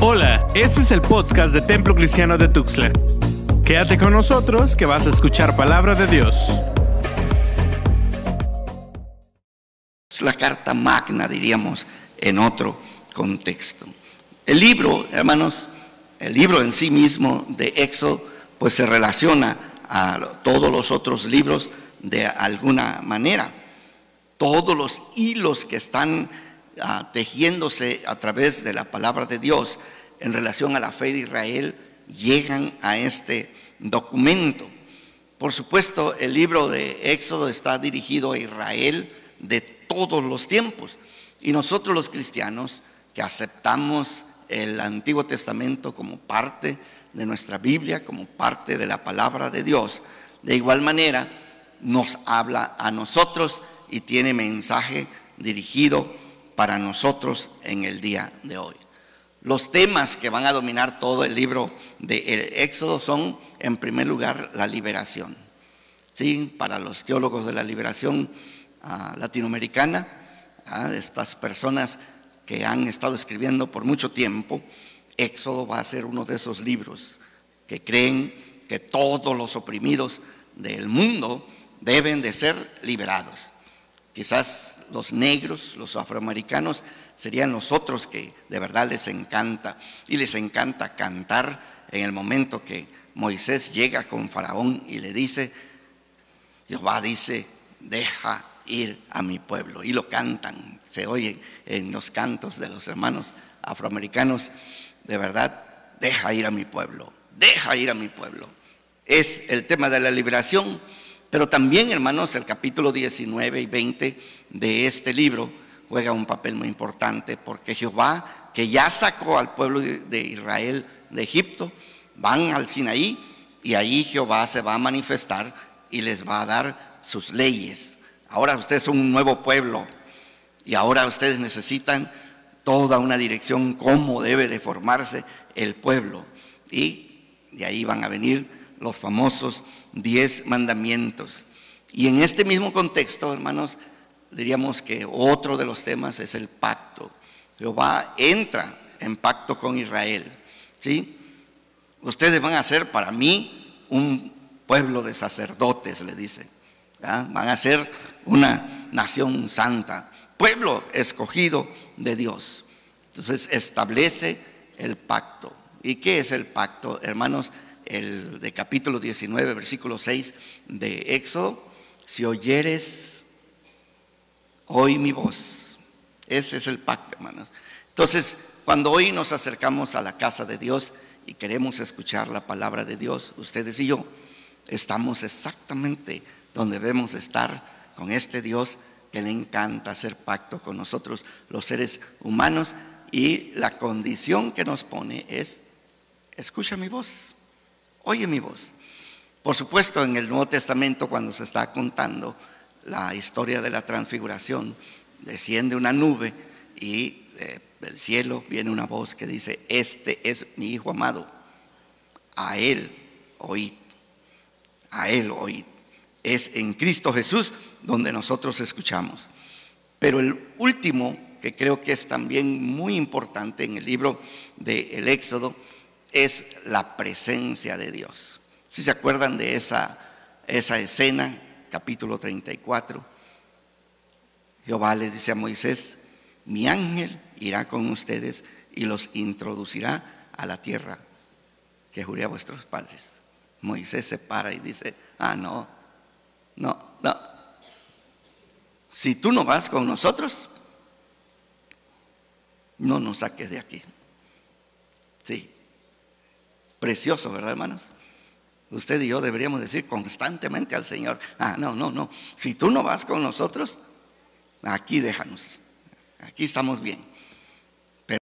Hola, este es el podcast de Templo Cristiano de Tuxtla. Quédate con nosotros que vas a escuchar palabra de Dios. Es la carta magna, diríamos, en otro contexto. El libro, hermanos, el libro en sí mismo de Éxodo, pues se relaciona a todos los otros libros de alguna manera. Todos los hilos que están ah, tejiéndose a través de la palabra de Dios en relación a la fe de Israel llegan a este documento. Por supuesto, el libro de Éxodo está dirigido a Israel de todos los tiempos. Y nosotros los cristianos que aceptamos el Antiguo Testamento como parte de nuestra Biblia, como parte de la palabra de Dios, de igual manera nos habla a nosotros y tiene mensaje dirigido para nosotros en el día de hoy. Los temas que van a dominar todo el libro de Éxodo son, en primer lugar, la liberación. ¿Sí? Para los teólogos de la liberación ah, latinoamericana, ah, estas personas que han estado escribiendo por mucho tiempo, Éxodo va a ser uno de esos libros que creen que todos los oprimidos del mundo deben de ser liberados. Quizás los negros, los afroamericanos, serían los otros que de verdad les encanta. Y les encanta cantar en el momento que Moisés llega con Faraón y le dice, Jehová dice, deja ir a mi pueblo. Y lo cantan, se oye en los cantos de los hermanos afroamericanos, de verdad, deja ir a mi pueblo, deja ir a mi pueblo. Es el tema de la liberación, pero también, hermanos, el capítulo 19 y 20 de este libro juega un papel muy importante porque Jehová, que ya sacó al pueblo de Israel de Egipto, van al Sinaí y ahí Jehová se va a manifestar y les va a dar sus leyes. Ahora ustedes son un nuevo pueblo y ahora ustedes necesitan toda una dirección cómo debe de formarse el pueblo. Y de ahí van a venir los famosos diez mandamientos. Y en este mismo contexto, hermanos, diríamos que otro de los temas es el pacto. Jehová entra en pacto con Israel. ¿sí? Ustedes van a ser para mí un pueblo de sacerdotes, le dice. Van a ser una nación santa, pueblo escogido de Dios. Entonces establece el pacto. ¿Y qué es el pacto, hermanos? El de capítulo 19, versículo 6 de Éxodo. Si oyeres oí mi voz. Ese es el pacto, hermanos. Entonces, cuando hoy nos acercamos a la casa de Dios y queremos escuchar la palabra de Dios, ustedes y yo, estamos exactamente donde debemos estar con este Dios que le encanta hacer pacto con nosotros, los seres humanos, y la condición que nos pone es, escucha mi voz, oye mi voz. Por supuesto, en el Nuevo Testamento, cuando se está contando la historia de la transfiguración, desciende una nube y eh, del cielo viene una voz que dice, este es mi Hijo amado, a Él oíd, a Él oíd. Es en Cristo Jesús donde nosotros escuchamos. Pero el último, que creo que es también muy importante en el libro del Éxodo, es la presencia de Dios. Si se acuerdan de esa, esa escena capítulo 34, Jehová le dice a Moisés, mi ángel irá con ustedes y los introducirá a la tierra que juré a vuestros padres. Moisés se para y dice, ah, no, no, no. Si tú no vas con nosotros, no nos saques de aquí. Sí, precioso, ¿verdad, hermanos? Usted y yo deberíamos decir constantemente al Señor, ah, no, no, no, si tú no vas con nosotros, aquí déjanos, aquí estamos bien. Pero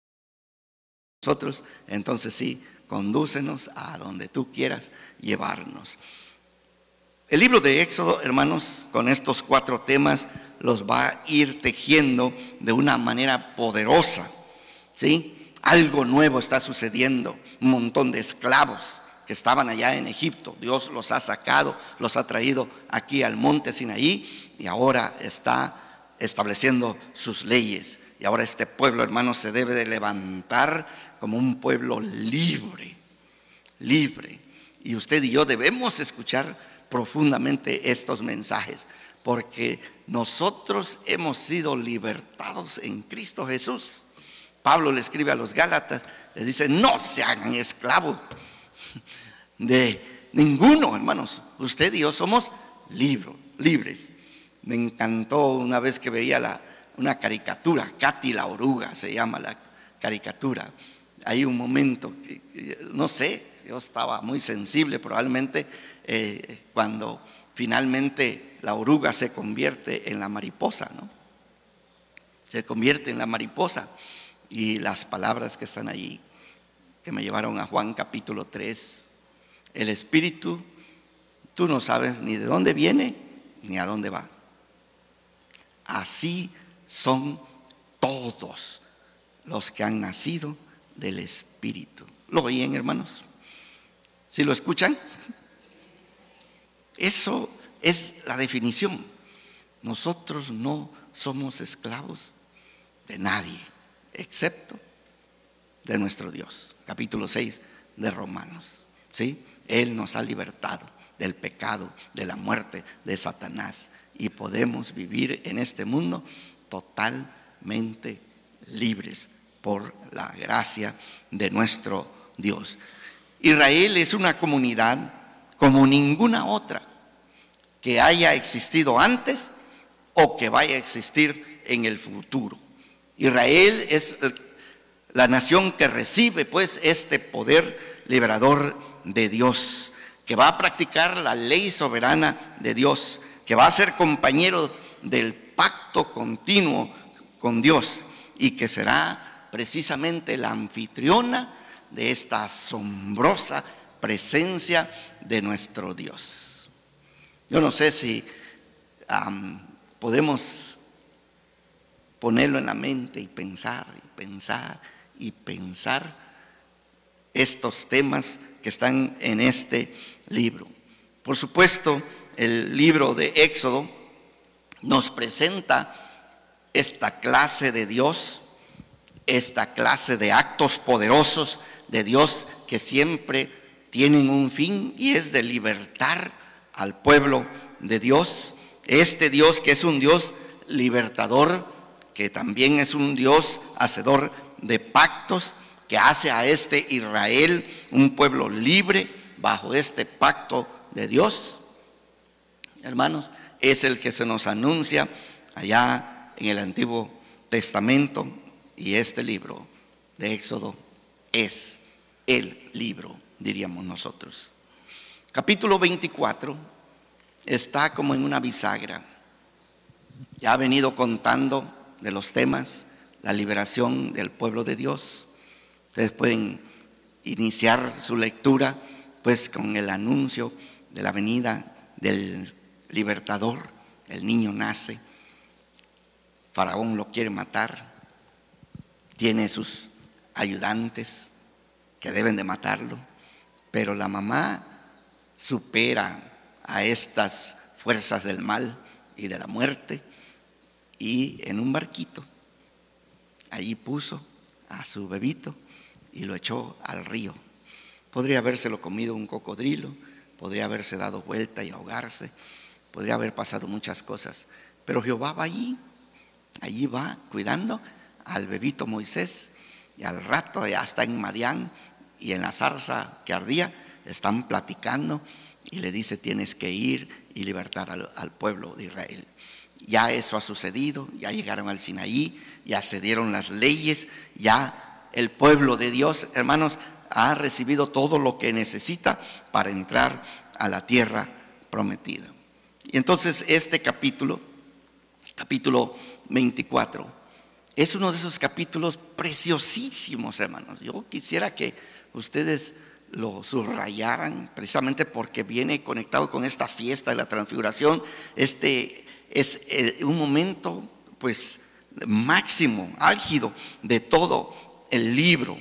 nosotros, entonces sí, condúcenos a donde tú quieras llevarnos. El libro de Éxodo, hermanos, con estos cuatro temas los va a ir tejiendo de una manera poderosa. ¿Sí? Algo nuevo está sucediendo, un montón de esclavos que estaban allá en Egipto. Dios los ha sacado, los ha traído aquí al monte Sinaí y ahora está estableciendo sus leyes. Y ahora este pueblo, hermanos, se debe de levantar como un pueblo libre, libre. Y usted y yo debemos escuchar profundamente estos mensajes, porque nosotros hemos sido libertados en Cristo Jesús. Pablo le escribe a los Gálatas, le dice, no se hagan esclavos de ninguno, hermanos. Usted y yo somos libres. Me encantó una vez que veía la, una caricatura, Katy la oruga se llama la caricatura. Hay un momento que, no sé, yo estaba muy sensible probablemente eh, cuando finalmente la oruga se convierte en la mariposa, ¿no? Se convierte en la mariposa y las palabras que están allí, que me llevaron a Juan capítulo 3, el espíritu, tú no sabes ni de dónde viene ni a dónde va. Así son todos los que han nacido del espíritu. ¿Lo oyen, hermanos? ¿Si lo escuchan? Eso es la definición. Nosotros no somos esclavos de nadie, excepto de nuestro Dios. Capítulo 6 de Romanos. ¿Sí? Él nos ha libertado del pecado, de la muerte, de Satanás. Y podemos vivir en este mundo totalmente libres por la gracia de nuestro Dios. Israel es una comunidad como ninguna otra que haya existido antes o que vaya a existir en el futuro. Israel es la nación que recibe pues este poder liberador de Dios, que va a practicar la ley soberana de Dios, que va a ser compañero del pacto continuo con Dios y que será precisamente la anfitriona de esta asombrosa presencia de nuestro Dios. Yo no sé si podemos ponerlo en la mente y pensar y pensar y pensar estos temas que están en este libro. Por supuesto, el libro de Éxodo nos presenta esta clase de Dios, esta clase de actos poderosos de Dios que siempre tienen un fin y es de libertar al pueblo de Dios. Este Dios que es un Dios libertador, que también es un Dios hacedor de pactos, que hace a este Israel un pueblo libre bajo este pacto de Dios. Hermanos, es el que se nos anuncia allá en el Antiguo Testamento y este libro de Éxodo es el libro diríamos nosotros. Capítulo 24 está como en una bisagra. Ya ha venido contando de los temas, la liberación del pueblo de Dios. Ustedes pueden iniciar su lectura pues con el anuncio de la venida del libertador. El niño nace, Faraón lo quiere matar, tiene sus ayudantes que deben de matarlo pero la mamá supera a estas fuerzas del mal y de la muerte y en un barquito, allí puso a su bebito y lo echó al río. Podría habérselo comido un cocodrilo, podría haberse dado vuelta y ahogarse, podría haber pasado muchas cosas, pero Jehová va allí, allí va cuidando al bebito Moisés y al rato ya está en Madián y en la zarza que ardía están platicando y le dice tienes que ir y libertar al, pueblo de Israel. Ya eso ha sucedido, ya llegaron al Sinaí, ya se dieron las leyes, ya el pueblo de Dios, hermanos, ha recibido todo lo que necesita para entrar a la tierra prometida. Y entonces este capítulo, capítulo 24, es uno de esos capítulos preciosísimos, hermanos. Yo quisiera que ustedes lo subrayaran precisamente porque viene conectado con esta fiesta de la transfiguración. Este es eh, un momento pues máximo, álgido de todo el libro,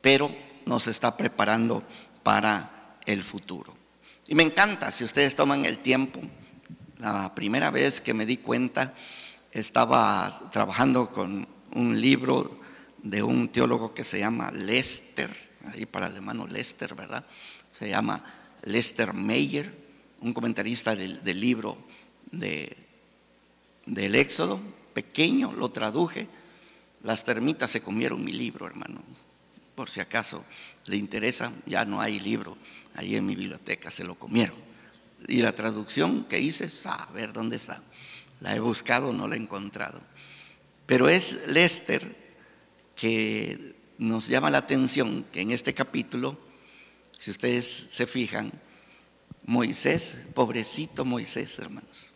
pero nos está preparando para el futuro. Y me encanta si ustedes toman el tiempo, la primera vez que me di cuenta estaba trabajando con un libro de un teólogo que se llama Lester, ahí para el hermano Lester, ¿verdad? Se llama Lester Meyer, un comentarista del, libro de, del Éxodo, pequeño, lo traduje. Las termitas se comieron mi libro, hermano. Por si acaso le interesa, ya no hay libro ahí en mi biblioteca, se lo comieron. Y la traducción que hice, a ver dónde está. La he buscado, no la he encontrado. Pero es Lester que nos llama la atención que en este capítulo, si ustedes se fijan, Moisés, pobrecito Moisés, hermanos,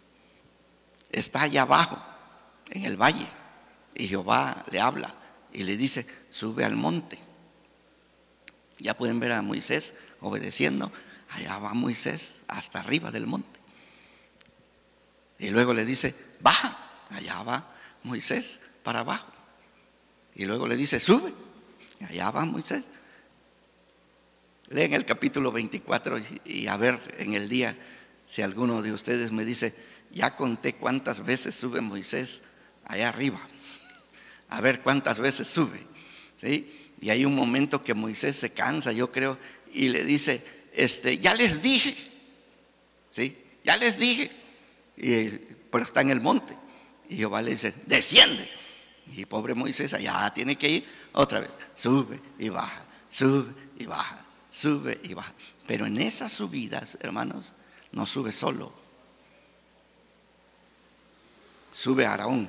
está allá abajo, en el valle, y Jehová le habla y le dice, sube al monte. Ya pueden ver a Moisés obedeciendo, allá va Moisés hasta arriba del monte. Y luego le dice, baja, allá va Moisés para abajo. Y luego le dice, sube, allá va Moisés. Leen el capítulo 24 y, a ver en el día si alguno de ustedes me dice, ya conté cuántas veces sube Moisés allá arriba. A ver cuántas veces sube. ¿sí? Y hay un momento que Moisés se cansa, yo creo, y le dice, este, ya les dije, ¿sí? Ya les dije. Y, pero está en el monte. Y Jehová le dice, desciende. Y pobre Moisés allá tiene que ir otra vez. Sube y baja, sube y baja, sube y baja. Pero en esas subidas, hermanos, no sube solo. Sube Aarón.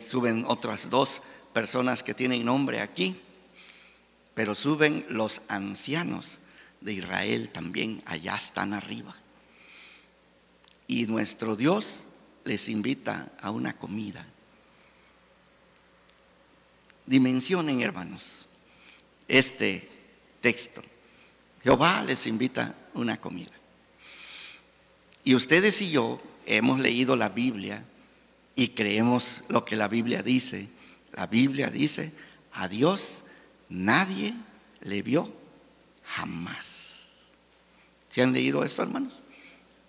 Suben otras dos personas que tienen nombre aquí, pero suben los ancianos de Israel también, allá están arriba. Y nuestro Dios les invita a una comida. Dimensionen, hermanos, este texto. Jehová les invita una comida. Y ustedes y yo hemos leído la Biblia y creemos lo que la Biblia dice. La Biblia dice, a Dios nadie le vio jamás. ¿Se han leído esto, hermanos?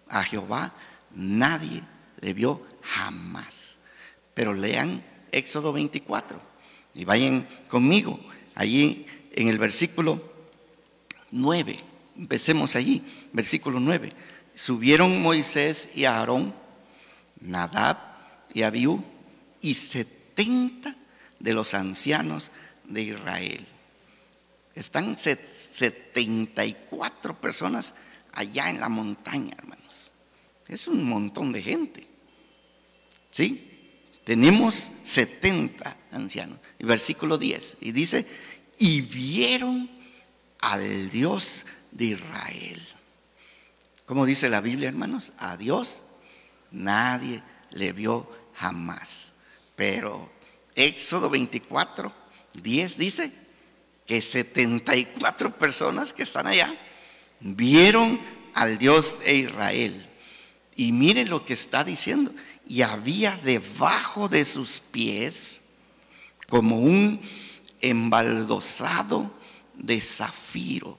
A Jehová nadie le vio jamás. Pero lean Éxodo 24 y vayan conmigo allí en el versículo 9. Empecemos allí, versículo 9. Subieron Moisés y Aarón, Nadab y Abiú y setenta de los ancianos de Israel. Están 74 personas allá en la montaña, hermanos. Es un montón de gente. ¿Sí? Tenemos 70 ancianos. Y versículo 10. Y dice, y vieron al Dios de Israel. ¿Cómo dice la Biblia, hermanos? A Dios nadie le vio jamás. Pero Éxodo 24, 10 dice que 74 personas que están allá vieron al Dios de Israel. Y miren lo que está diciendo. Y había debajo de sus pies como un embaldosado de zafiro.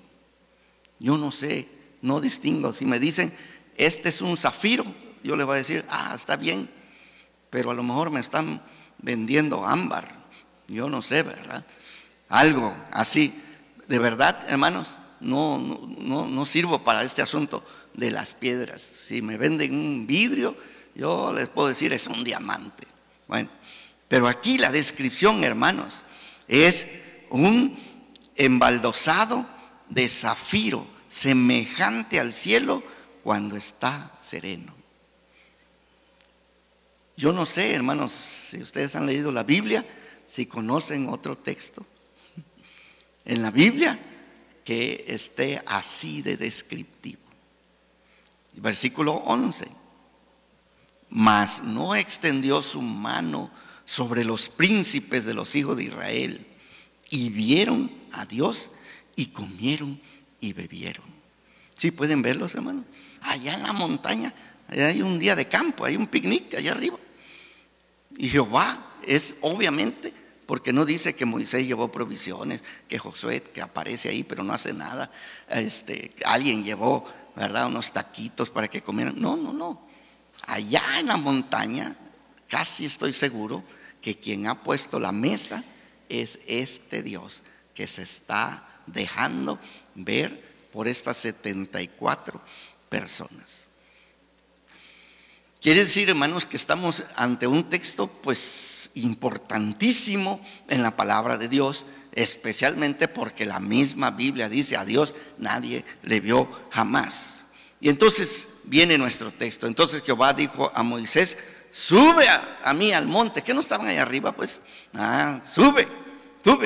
Yo no sé, no distingo. Si me dicen, este es un zafiro, yo le voy a decir, ah, está bien. Pero a lo mejor me están vendiendo ámbar. Yo no sé, ¿verdad? Algo así. De verdad, hermanos, no, no, no, sirvo para este asunto de las piedras. Si me venden un vidrio, yo les puedo decir es un diamante. Bueno, pero aquí la descripción, hermanos, es un embaldosado de zafiro, semejante al cielo cuando está sereno. Yo no sé, hermanos, si ustedes han leído la Biblia, si conocen otro texto en la Biblia que esté así de descriptivo. Versículo 11. Mas no extendió su mano sobre los príncipes de los hijos de Israel y vieron a Dios y comieron y bebieron. ¿Sí pueden verlos, hermanos? Allá en la montaña, allá hay un día de campo, hay un picnic allá arriba. Y Jehová es obviamente, porque no dice que Moisés llevó provisiones, que Josué que aparece ahí pero no hace nada, este, alguien llevó, ¿verdad? Unos taquitos para que comieran. No, no, no. allá en la montaña, casi estoy seguro que quien ha puesto la mesa es este Dios que se está dejando ver por estas 74 personas. Quiere decir, hermanos, que estamos ante un texto pues importantísimo en la palabra de Dios, especialmente porque la misma Biblia dice a Dios nadie le vio jamás. Y entonces viene nuestro texto. Entonces Jehová dijo a Moisés, sube a, mí al monte, que no estaban ahí arriba, pues, ah, sube,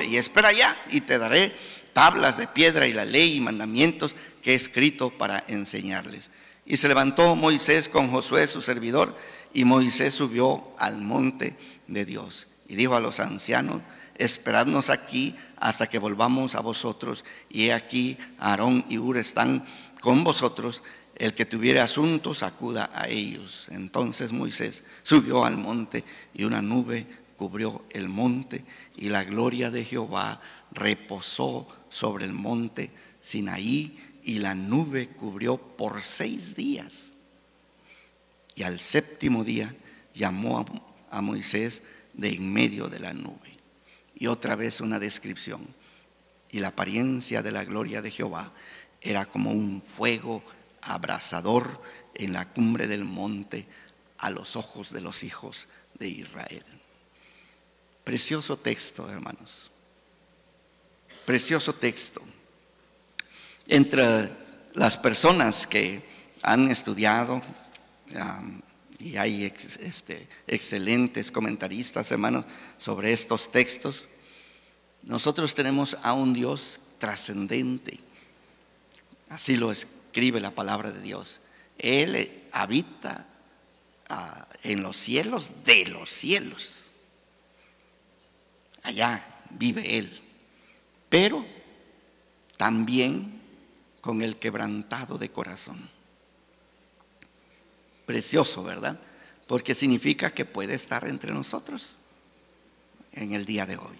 y espera allá y te daré tablas de piedra y la ley y mandamientos que he escrito para enseñarles. Y se levantó Moisés con Josué, su servidor, y Moisés subió al monte de Dios. Y dijo a los ancianos, esperadnos aquí hasta que volvamos a vosotros. Y he aquí, Aarón y Ur están con vosotros. El que tuviera asuntos, acuda a ellos. Entonces Moisés subió al monte y una nube cubrió el monte y la gloria de Jehová reposó sobre el monte Sinaí y la nube cubrió por seis días. Y al séptimo día llamó a, Moisés de en medio de la nube. Y otra vez una descripción. Y la apariencia de la gloria de Jehová era como un fuego abrasador en la cumbre del monte a los ojos de los hijos de Israel. Precioso texto, hermanos. Precioso texto entre las personas que han estudiado, y hay este, excelentes comentaristas, hermanos, sobre estos textos, nosotros tenemos a un Dios trascendente. Así lo escribe la palabra de Dios. Él habita ah, en los cielos de los cielos. Allá vive Él. Pero también con el quebrantado de corazón. Precioso, ¿verdad? Porque significa que puede estar entre nosotros en el día de hoy.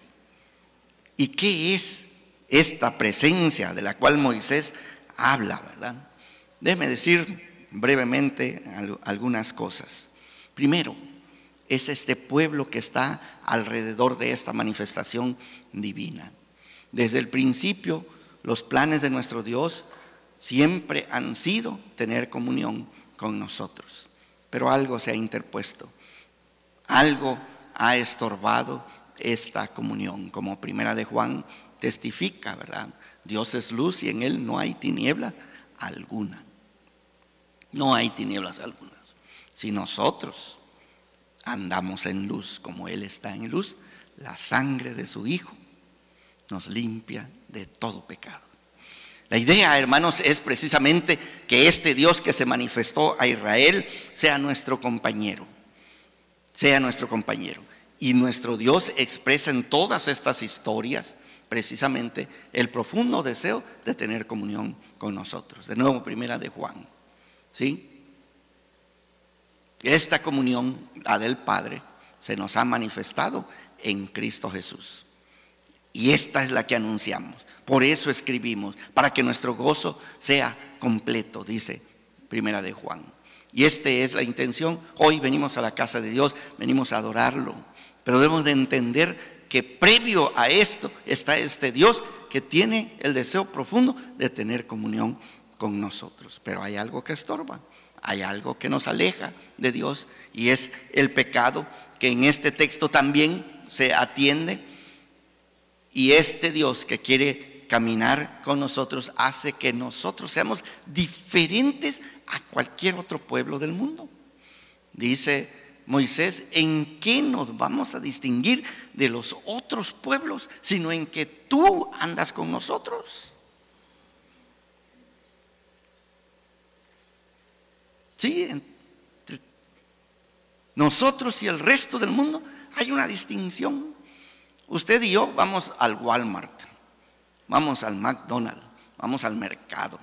¿Y qué es esta presencia de la cual Moisés habla, verdad? Déjeme decir brevemente algunas cosas. Primero, es este pueblo que está alrededor de esta manifestación divina. Desde el principio los planes de nuestro Dios siempre han sido tener comunión con nosotros. Pero algo se ha interpuesto. Algo ha estorbado esta comunión, como primera de Juan testifica, ¿verdad? Dios es luz y en él no hay tinieblas alguna. No hay tinieblas algunas. Si nosotros andamos en luz como Él está en luz, la sangre de su Hijo nos limpia de todo pecado. La idea, hermanos, es precisamente que este Dios que se manifestó a Israel sea nuestro compañero, sea nuestro compañero. Y nuestro Dios expresa en todas estas historias precisamente el profundo deseo de tener comunión con nosotros. De nuevo, primera de Juan. ¿Sí? Esta comunión, la del Padre, se nos ha manifestado en Cristo Jesús. Y esta es la que anunciamos. Por eso escribimos, para que nuestro gozo sea completo, dice Primera de Juan. Y esta es la intención. Hoy venimos a la casa de Dios, venimos a adorarlo. Pero debemos de entender que previo a esto está este Dios que tiene el deseo profundo de tener comunión con nosotros. Pero hay algo que estorba, hay algo que nos aleja de Dios y es el pecado que en este texto también se atiende y este Dios que quiere caminar con nosotros hace que nosotros seamos diferentes a cualquier otro pueblo del mundo. Dice Moisés, ¿en qué nos vamos a distinguir de los otros pueblos, sino en que tú andas con nosotros? Sí, entre nosotros y el resto del mundo hay una distinción. Usted y yo vamos al Walmart, vamos al McDonald's, vamos al mercado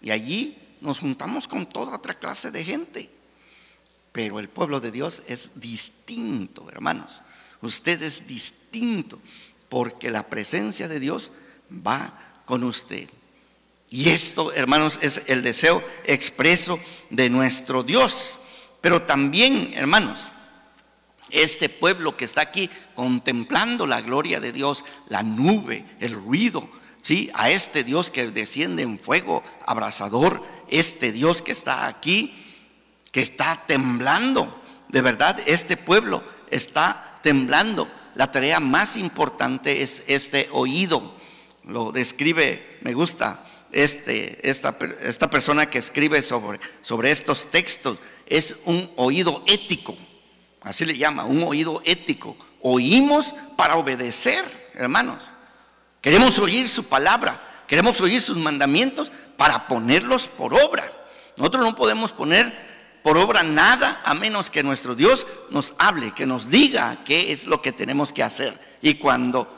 y allí nos juntamos con toda otra clase de gente. Pero el pueblo de Dios es distinto, hermanos. Usted es distinto porque la presencia de Dios va con usted. Y esto, hermanos, es el deseo expreso de nuestro Dios. Pero también, hermanos, este pueblo que está aquí contemplando la gloria de Dios, la nube, el ruido, ¿sí? A este Dios que desciende en fuego abrasador, este Dios que está aquí, que está temblando. De verdad, este pueblo está temblando. La tarea más importante es este oído. Lo describe, me gusta, este, esta, esta persona que escribe sobre, sobre estos textos. Es un oído ético Así le llama, un oído ético. Oímos para obedecer, hermanos. Queremos oír su palabra, queremos oír sus mandamientos para ponerlos por obra. Nosotros no podemos poner por obra nada a menos que nuestro Dios nos hable, que nos diga qué es lo que tenemos que hacer. Y cuando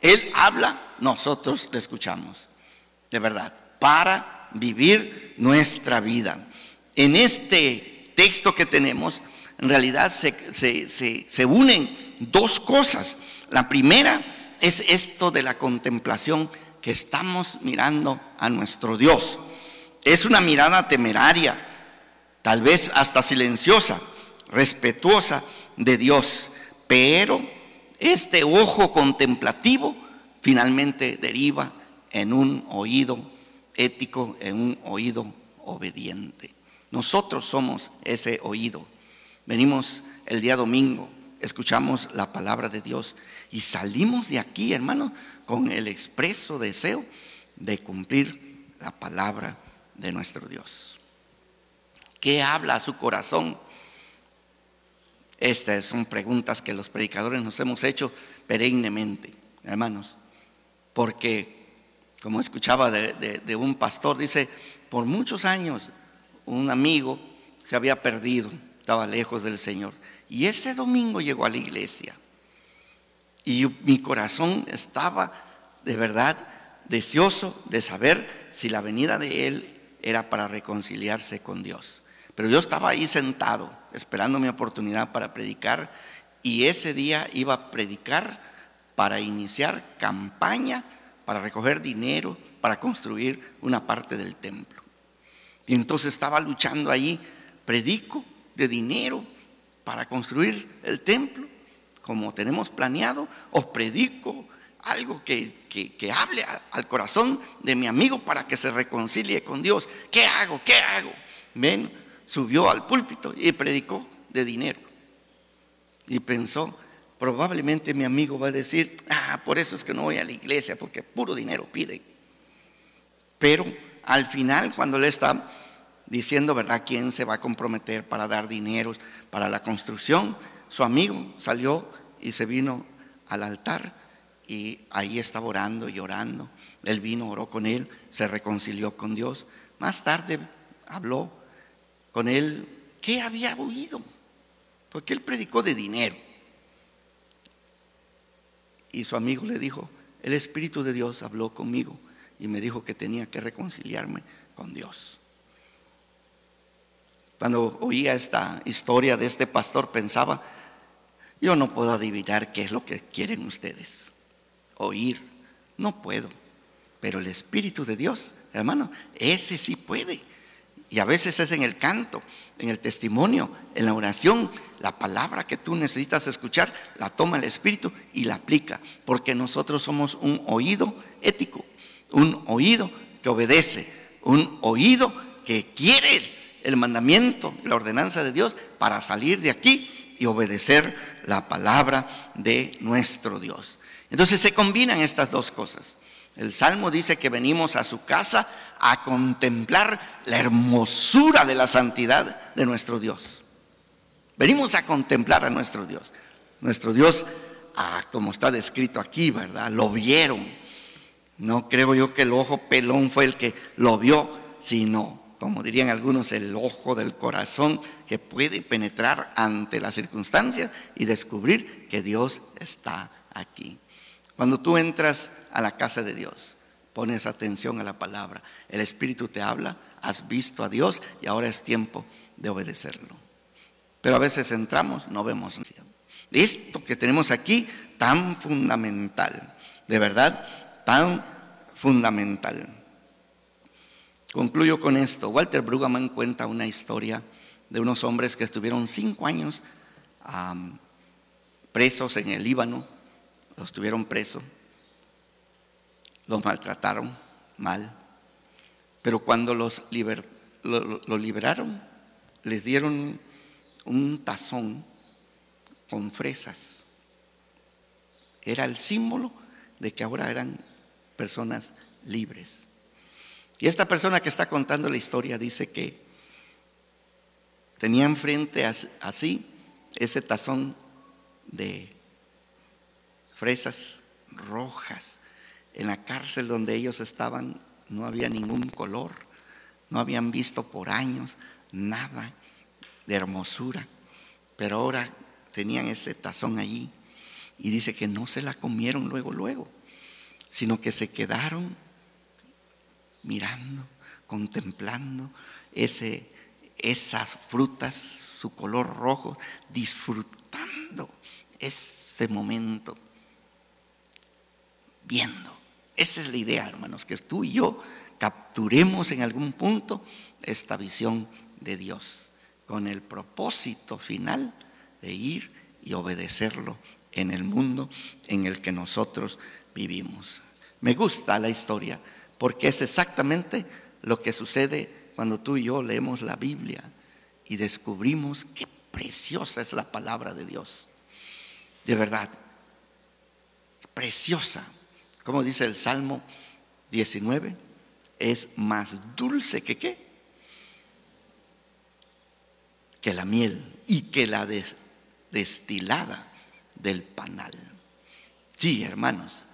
Él habla, nosotros le escuchamos. De verdad, para vivir nuestra vida. En este texto que tenemos, en realidad se, unen dos cosas. La primera es esto de la contemplación que estamos mirando a nuestro Dios. Es una mirada temeraria, tal vez hasta silenciosa, respetuosa de Dios, pero este ojo contemplativo finalmente deriva en un oído ético, en un oído obediente. Nosotros somos ese oído. Venimos el día domingo, escuchamos la palabra de Dios y salimos de aquí, hermano, con el expreso deseo de cumplir la palabra de nuestro Dios. ¿Qué habla a su corazón? Estas son preguntas que los predicadores nos hemos hecho perennemente, hermanos, porque como escuchaba de, un pastor, dice, por muchos años un amigo se había perdido estaba lejos del Señor. Y ese domingo llegó a la iglesia. Y mi corazón estaba de verdad deseoso de saber si la venida de Él era para reconciliarse con Dios. Pero yo estaba ahí sentado, esperando mi oportunidad para predicar. Y ese día iba a predicar para iniciar campaña, para recoger dinero, para construir una parte del templo. Y entonces estaba luchando ahí, predico, de dinero para construir el templo, como tenemos planeado, os predico algo que, hable al corazón de mi amigo para que se reconcilie con Dios. ¿Qué hago? ¿Qué hago? Ven, subió al púlpito y predicó de dinero. Y pensó, probablemente mi amigo va a decir, ah, por eso es que no voy a la iglesia, porque puro dinero pide. Pero al final, cuando le está diciendo, ¿verdad?, quién se va a comprometer para dar dinero para la construcción. Su amigo salió y se vino al altar y ahí estaba orando y orando. Él vino, oró con él, se reconcilió con Dios. Más tarde habló con él qué había oído, porque él predicó de dinero. Y su amigo le dijo, el Espíritu de Dios habló conmigo y me dijo que tenía que reconciliarme con Dios. Cuando oía esta historia de este pastor pensaba, yo no puedo adivinar qué es lo que quieren ustedes. Oír, no puedo. Pero el Espíritu de Dios, hermano, ese sí puede. Y a veces es en el canto, en el testimonio, en la oración. La palabra que tú necesitas escuchar, la toma el Espíritu y la aplica. Porque nosotros somos un oído ético, un oído que obedece, un oído que quiere el mandamiento, la ordenanza de Dios para salir de aquí y obedecer la palabra de nuestro Dios. Entonces se combinan estas dos cosas. El Salmo dice que venimos a su casa a contemplar la hermosura de la santidad de nuestro Dios. Venimos a contemplar a nuestro Dios. Nuestro Dios, ah, como está descrito aquí, ¿verdad? Lo vieron. No creo yo que el ojo pelón fue el que lo vio, sino como dirían algunos, el ojo del corazón que puede penetrar ante las circunstancias y descubrir que Dios está aquí. Cuando tú entras a la casa de Dios, pones atención a la palabra, el Espíritu te habla, has visto a Dios y ahora es tiempo de obedecerlo. Pero a veces entramos, no vemos esto que tenemos aquí tan fundamental, de verdad, tan fundamental. Concluyo con esto. Walter Brueggemann cuenta una historia de unos hombres que estuvieron cinco años presos en el Líbano, los tuvieron presos, los maltrataron mal, pero cuando los lo liberaron, les dieron un tazón con fresas. Era el símbolo de que ahora eran personas libres. Y esta persona que está contando la historia dice que tenían frente así ese tazón de fresas rojas. En la cárcel donde ellos estaban no había ningún color, no habían visto por años nada de hermosura, pero ahora tenían ese tazón allí y dice que no se la comieron luego, luego, sino que se quedaron mirando, contemplando ese, esas frutas, su color rojo, disfrutando ese momento, viendo. Esa es la idea, hermanos, que tú y yo capturemos en algún punto esta visión de Dios con el propósito final de ir y obedecerlo en el mundo en el que nosotros vivimos. Me gusta la historia porque es exactamente lo que sucede cuando tú y yo leemos la Biblia y descubrimos qué preciosa es la palabra de Dios. De verdad, preciosa. Como dice el Salmo 19, es más dulce que qué? que la miel y que la destilada del panal. Sí, hermanos,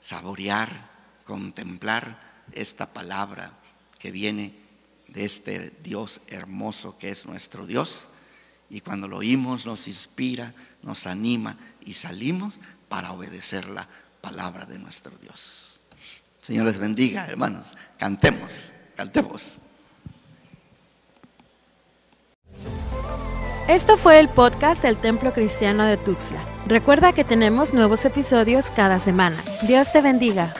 saborear, contemplar esta palabra que viene de este Dios hermoso que es nuestro Dios. Y cuando lo oímos nos inspira, nos anima y salimos para obedecer la palabra de nuestro Dios. Señor les bendiga, hermanos. Cantemos, cantemos. Esto fue el podcast del Templo Cristiano de Tuxtla. Recuerda que tenemos nuevos episodios cada semana. Dios te bendiga.